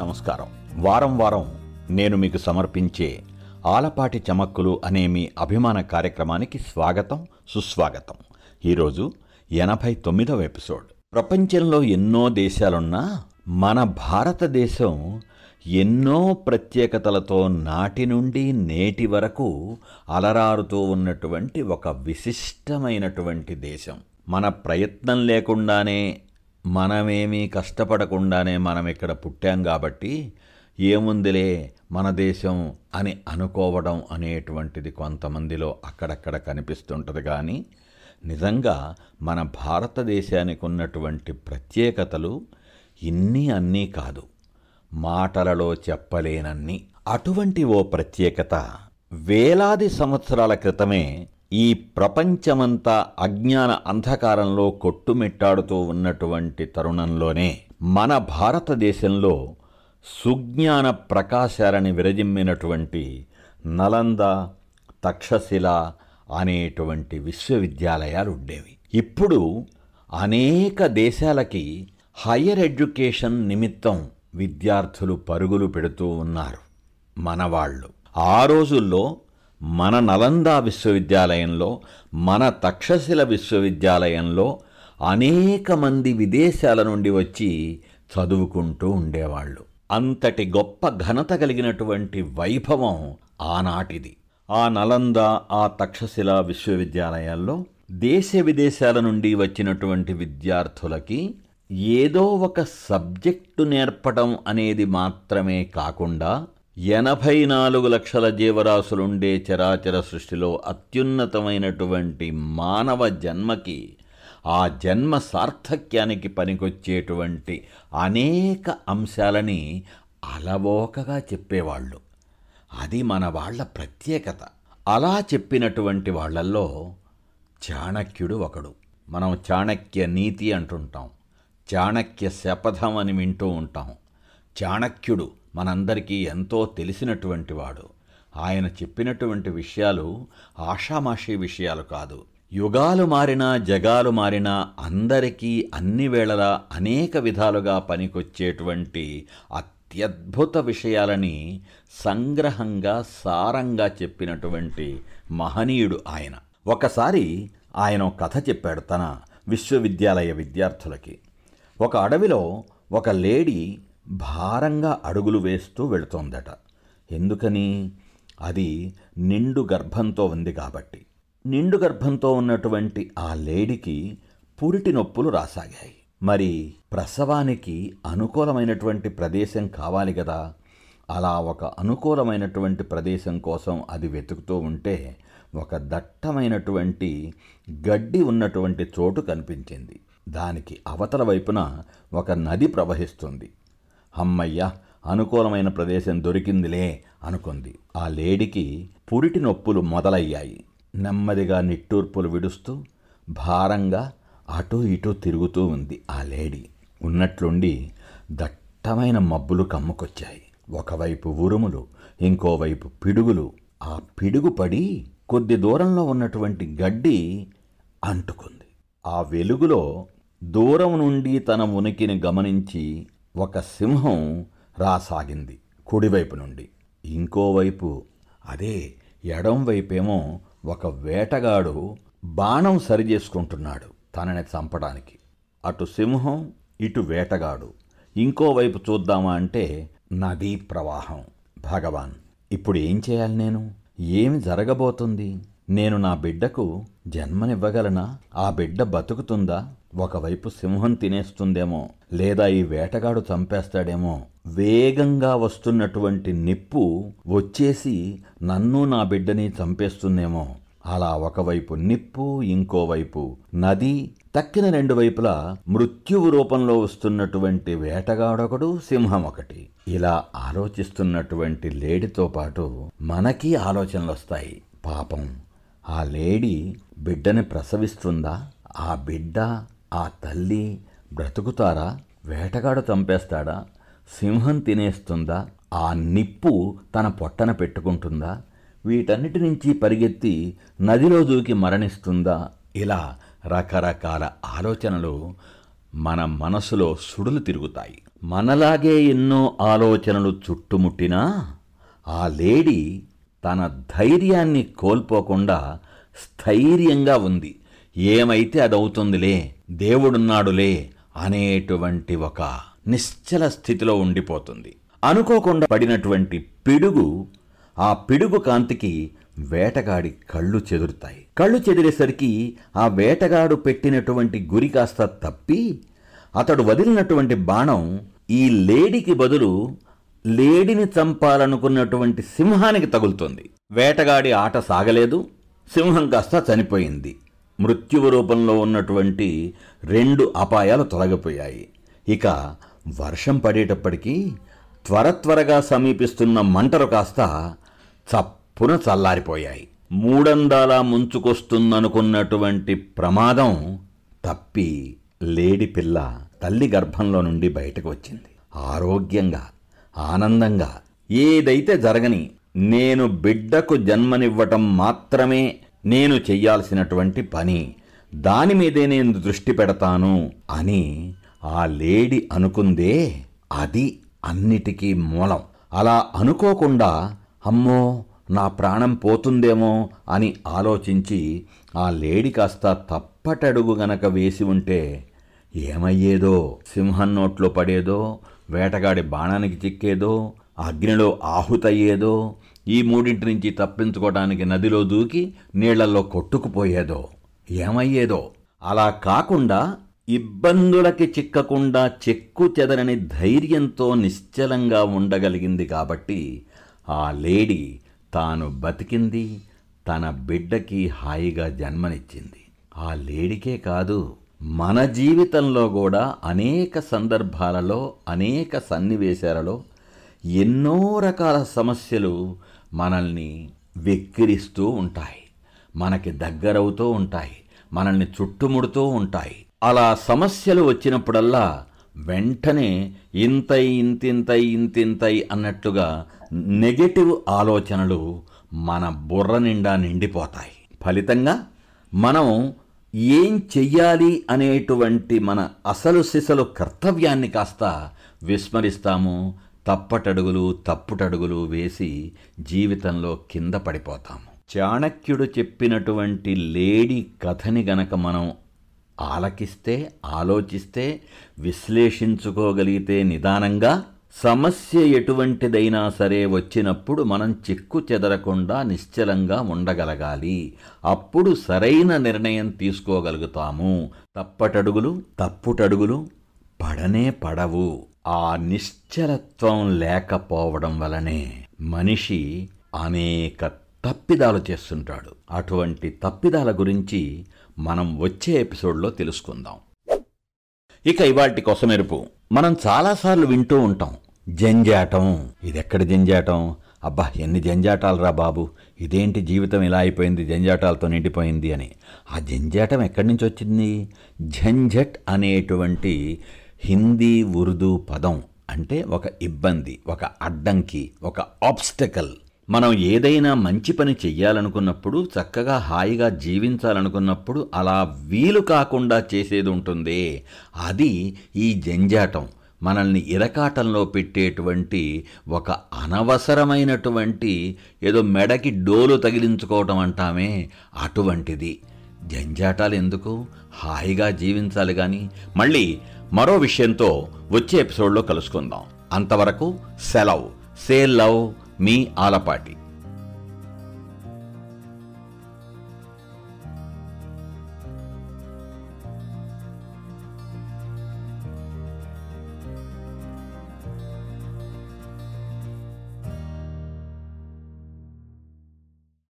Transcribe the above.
నమస్కారం. వారం వారం నేను మీకు సమర్పించే ఆలపాటి చమక్కులు అనే మీ అభిమాన కార్యక్రమానికి స్వాగతం సుస్వాగతం. ఈరోజు ఎనభై తొమ్మిదవ ఎపిసోడ్. ప్రపంచంలో ఎన్నో దేశాలున్నా మన భారతదేశం ఎన్నో ప్రత్యేకతలతో నాటి నుండి నేటి వరకు అలరారుతూ ఉన్నటువంటి ఒక విశిష్టమైనటువంటి దేశం. మన ప్రయత్నం లేకుండానే మనమేమీ కష్టపడకుండానే మనం ఇక్కడ పుట్టాం కాబట్టి ఏముందిలే మన దేశం అని అనుకోవడం అనేటువంటిది కొంతమందిలో అక్కడక్కడ కనిపిస్తుంటుంది కానీ నిజంగా మన భారతదేశానికి ఉన్నటువంటి ప్రత్యేకతలు ఇన్ని అన్నీ కాదు. మాటలలో చెప్పలేనన్ని. అటువంటి ఓ ప్రత్యేకత వేలాది సంవత్సరాల క్రితమే ఈ ప్రపంచమంతా అజ్ఞాన అంధకారంలో కొట్టుమిట్టాడుతూ ఉన్నటువంటి తరుణంలోనే మన భారతదేశంలో సుజ్ఞాన ప్రకాశాలని విరజిమ్మినటువంటి నలంద తక్షశిల అనేటువంటి విశ్వవిద్యాలయాలు ఉండేవి. ఇప్పుడు అనేక దేశాలకి హయ్యర్ ఎడ్యుకేషన్ నిమిత్తం విద్యార్థులు పరుగులు పెడుతూ ఉన్నారు మనవాళ్ళు. ఆ రోజుల్లో మన నలంద విశ్వవిద్యాలయంలో మన తక్షశిల విశ్వవిద్యాలయంలో అనేక మంది విదేశాల నుండి వచ్చి చదువుకుంటూ ఉండేవాళ్ళు. అంతటి గొప్ప ఘనత కలిగినటువంటి వైభవం ఆనాటిది. ఆ నలంద ఆ తక్షశిల విశ్వవిద్యాలయాల్లో దేశ విదేశాల నుండి వచ్చినటువంటి విద్యార్థులకి ఏదో ఒక సబ్జెక్టు నేర్పడం అనేది మాత్రమే కాకుండా ఎనభై నాలుగు లక్షల జీవరాశులుండే చరాచర సృష్టిలో అత్యున్నతమైనటువంటి మానవ జన్మకి ఆ జన్మ సార్థక్యానికి పనికొచ్చేటువంటి అనేక అంశాలని అలవోకగా చెప్పేవాళ్ళు. అది మన వాళ్ళ ప్రత్యేకత. అలా చెప్పినటువంటి వాళ్ళల్లో చాణక్యుడు ఒకడు. మనం చాణక్య నీతి అంటుంటాం. చాణక్య శపథం అని వింటూ ఉంటాం. చాణక్యుడు మనందరికీ ఎంతో తెలిసినటువంటి వాడు. ఆయన చెప్పినటువంటి విషయాలు ఆషామాషీ విషయాలు కాదు. యుగాలు మారినా జగాలు మారినా అందరికీ అన్ని వేళలా అనేక విధాలుగా పనికొచ్చేటువంటి అత్యద్భుత విషయాలని సంగ్రహంగా సారంగా చెప్పినటువంటి మహనీయుడు ఆయన. ఒకసారి ఆయన ఒక కథ చెప్పాడు తన విశ్వవిద్యాలయ విద్యార్థులకి. ఒక అడవిలో ఒక లేడీ భారంగా అడుగులు వేస్తూ వెళుతోందట. ఎందుకని? అది నిండు గర్భంతో ఉంది కాబట్టి. నిండు గర్భంతో ఉన్నటువంటి ఆ లేడీకి పురిటి నొప్పులు రాసాగాయి. మరి ప్రసవానికి అనుకూలమైనటువంటి ప్రదేశం కావాలి కదా. అలా ఒక అనుకూలమైనటువంటి ప్రదేశం కోసం అది వెతుకుతూ ఉంటే ఒక దట్టమైనటువంటి గడ్డి ఉన్నటువంటి చోటు కనిపించింది. దానికి అవతల వైపున ఒక నది ప్రవహిస్తుంది. అమ్మయ్య అనుకూలమైన ప్రదేశం దొరికిందిలే అనుకుంది. ఆ లేడికి పురిటి నొప్పులు మొదలయ్యాయి. నెమ్మదిగా నిట్టూర్పులు విడుస్తూ భారంగా అటూ ఇటూ తిరుగుతూ ఉంది ఆ లేడీ. ఉన్నట్లుండి దట్టమైన మబ్బులు కమ్ముకొచ్చాయి. ఒకవైపు ఉరుములు ఇంకోవైపు పిడుగులు. ఆ పిడుగు పడి కొద్ది దూరంలో ఉన్నటువంటి గడ్డి అంటుకుంది. ఆ వెలుగులో దూరం నుండి తన ఉనికిని గమనించి ఒక సింహం రాసాగింది కుడివైపు నుండి. ఇంకోవైపు అదే ఎడం వైపేమో ఒక వేటగాడు బాణం సరిచేసుకుంటున్నాడు తనని చంపడానికి. అటు సింహం ఇటు వేటగాడు. ఇంకోవైపు చూద్దామా అంటే నదీ ప్రవాహం. భగవాన్ ఇప్పుడు ఏం చేయాలి నేను? ఏమి జరగబోతుంది? నేను నా బిడ్డకు జన్మనివ్వగలనా? ఆ బిడ్డ బతుకుతుందా? ఒకవైపు సింహం తినేస్తుందేమో లేదా ఈ వేటగాడు చంపేస్తాడేమో? వేగంగా వస్తున్నటువంటి నిప్పు వచ్చేసి నన్ను నా బిడ్డని చంపేస్తుందేమో. అలా ఒకవైపు నిప్పు ఇంకోవైపు నది తక్కిన రెండు వైపులా మృత్యువు రూపంలో వస్తున్నటువంటి వేటగాడొకడు సింహం ఒకటి ఇలా ఆలోచిస్తున్నటువంటి లేడితో పాటు మనకి ఆలోచనలు వస్తాయి పాపం ఆ లేడీ బిడ్డని ప్రసవిస్తుందా? ఆ బిడ్డ ఆ తల్లి బ్రతుకుతారా? వేటగాడు చంపేస్తాడా? సింహం తినేస్తుందా? ఆ నిప్పు తన పొట్టన పెట్టుకుంటుందా? వీటన్నిటి నుంచి పరిగెత్తి నదిలో దూకి మరణిస్తుందా? ఇలా రకరకాల ఆలోచనలు మన మనసులో సుడులు తిరుగుతాయి. మనలాగే ఎన్నో ఆలోచనలు చుట్టుముట్టినా ఆ లేడీ తన ధైర్యాన్ని కోల్పోకుండా స్థైర్యంగా ఉంది. ఏమైతే అదవుతుందిలే దేవుడున్నాడులే అనేటువంటి ఒక నిశ్చల స్థితిలో ఉండిపోతుంది. అనుకోకుండా పడినటువంటి పిడుగు ఆ పిడుగు కాంతికి వేటగాడి కళ్ళు చెదురుతాయి. కళ్ళు చెదిరేసరికి ఆ వేటగాడు పెట్టినటువంటి గురి కాస్త తప్పి అతడు వదిలినటువంటి బాణం ఈ లేడీకి బదులు లేడిని చంపాలనుకున్నటువంటి సింహానికి తగులుతుంది. వేటగాడి ఆట సాగలేదు. సింహం కాస్త చనిపోయింది. మృత్యువు రూపంలో ఉన్నటువంటి రెండు అపాయాలు తొలగిపోయాయి. ఇక వర్షం పడేటప్పటికీ త్వర త్వరగా సమీపిస్తున్న మంటలు కాస్త చప్పున చల్లారిపోయాయి. మూడందాలా ముంచుకొస్తుందనుకున్నటువంటి ప్రమాదం తప్పి లేడి పిల్ల తల్లి గర్భంలో నుండి బయటకు వచ్చింది. ఆరోగ్యంగా ఆనందంగా. ఏదైతే జరగని నేను బిడ్డకు జన్మనివ్వటం మాత్రమే నేను చెయ్యాల్సినటువంటి పని. దాని మీదే నేను దృష్టి పెడతాను అని ఆ లేడి అనుకుందే అది అన్నిటికీ మూలం. అలా అనుకోకుండా అమ్మో నా ప్రాణం పోతుందేమో అని ఆలోచించి ఆ లేడి కాస్త తప్పటడుగు గనక వేసి ఉంటే ఏమయ్యేదో సింహం నోట్లో పడేదో వేటగాడి బాణానికి చిక్కేదో అగ్నిలో ఆహుతయ్యేదో ఈ మూడింటి నుంచి తప్పించుకోవడానికి నదిలో దూకి నీళ్ళలో కొట్టుకుపోయేదో ఏమయ్యేదో. అలా కాకుండా ఇబ్బందులకి చిక్కకుండా చెక్కు చెదరని ధైర్యంతో నిశ్చలంగా ఉండగలిగింది కాబట్టి ఆ లేడీ తాను బతికింది తన బిడ్డకి హాయిగా జన్మనిచ్చింది. ఆ లేడికే కాదు మన జీవితంలో కూడా అనేక సందర్భాలలో అనేక సన్నివేశాలలో ఎన్నో రకాల సమస్యలు మనల్ని వెక్కిరిస్తూ ఉంటాయి. మనకి దగ్గరవుతూ ఉంటాయి. మనల్ని చుట్టుముడుతూ ఉంటాయి. అలా సమస్యలు వచ్చినప్పుడల్లా వెంటనే ఇంతై ఇంతింతై ఇంతింతై అన్నట్లుగా నెగటివ్ ఆలోచనలు మన బుర్ర నిండా నిండిపోతాయి. ఫలితంగా మనం ఏం చెయ్యాలి అనేటువంటి మన అసలు సిసలు కర్తవ్యాన్ని కాస్త విస్మరిస్తాము తప్పటడుగులు తప్పుటడుగులు వేసి జీవితంలో కింద పడిపోతాము. చాణక్యుడు చెప్పినటువంటి లేడి కథని గనక మనం ఆలకిస్తే ఆలోచిస్తే విశ్లేషించుకోగలిగితే నిదానంగా సమస్య ఎటువంటిదైనా సరే వచ్చినప్పుడు మనం చిక్కు చెదరకుండా నిశ్చలంగా ఉండగలగాలి. అప్పుడు సరైన నిర్ణయం తీసుకోగలుగుతాము. తప్పటడుగులు తప్పుటడుగులు పడనే పడవు. ఆ నిశ్చలత్వం లేకపోవడం వలనే మనిషి అనేక తప్పిదాలు చేస్తుంటాడు. అటువంటి తప్పిదాల గురించి మనం వచ్చే ఎపిసోడ్లో తెలుసుకుందాం. ఇక ఇవాటి కొసమెరుపు మనం చాలాసార్లు వింటూ ఉంటాం జంజాటం ఇదెక్కడ జంజాటం? అబ్బా ఎన్ని జంజాటాలు బాబు? ఇదేంటి జీవితం ఇలా అయిపోయింది జంజాటాలతో నిండిపోయింది అని. ఆ జంజాటం ఎక్కడి నుంచి వచ్చింది? ఝంఝట్ అనేటువంటి హిందీ ఉర్దూ పదం అంటే ఒక ఇబ్బంది ఒక అడ్డంకి ఒక ఆబ్స్టకల్ మనం ఏదైనా మంచి పని చెయ్యాలనుకున్నప్పుడు చక్కగా హాయిగా జీవించాలనుకున్నప్పుడు అలా వీలు కాకుండా చేసేది ఉంటుంది. అది ఈ జంజాటం. మనల్ని ఇరకాటంలో పెట్టేటువంటి ఒక అనవసరమైనటువంటి ఏదో మెడకి డోలు తగిలించుకోవటం అంటామే అటువంటిది. జంజాటాలు ఎందుకు? హాయిగా జీవించాలి కానీ మళ్ళీ మరో విషయంతో వచ్చే ఎపిసోడ్లో కలుసుకుందాం. అంతవరకు సెలవ్. Say love. మీ ఆలపాటి.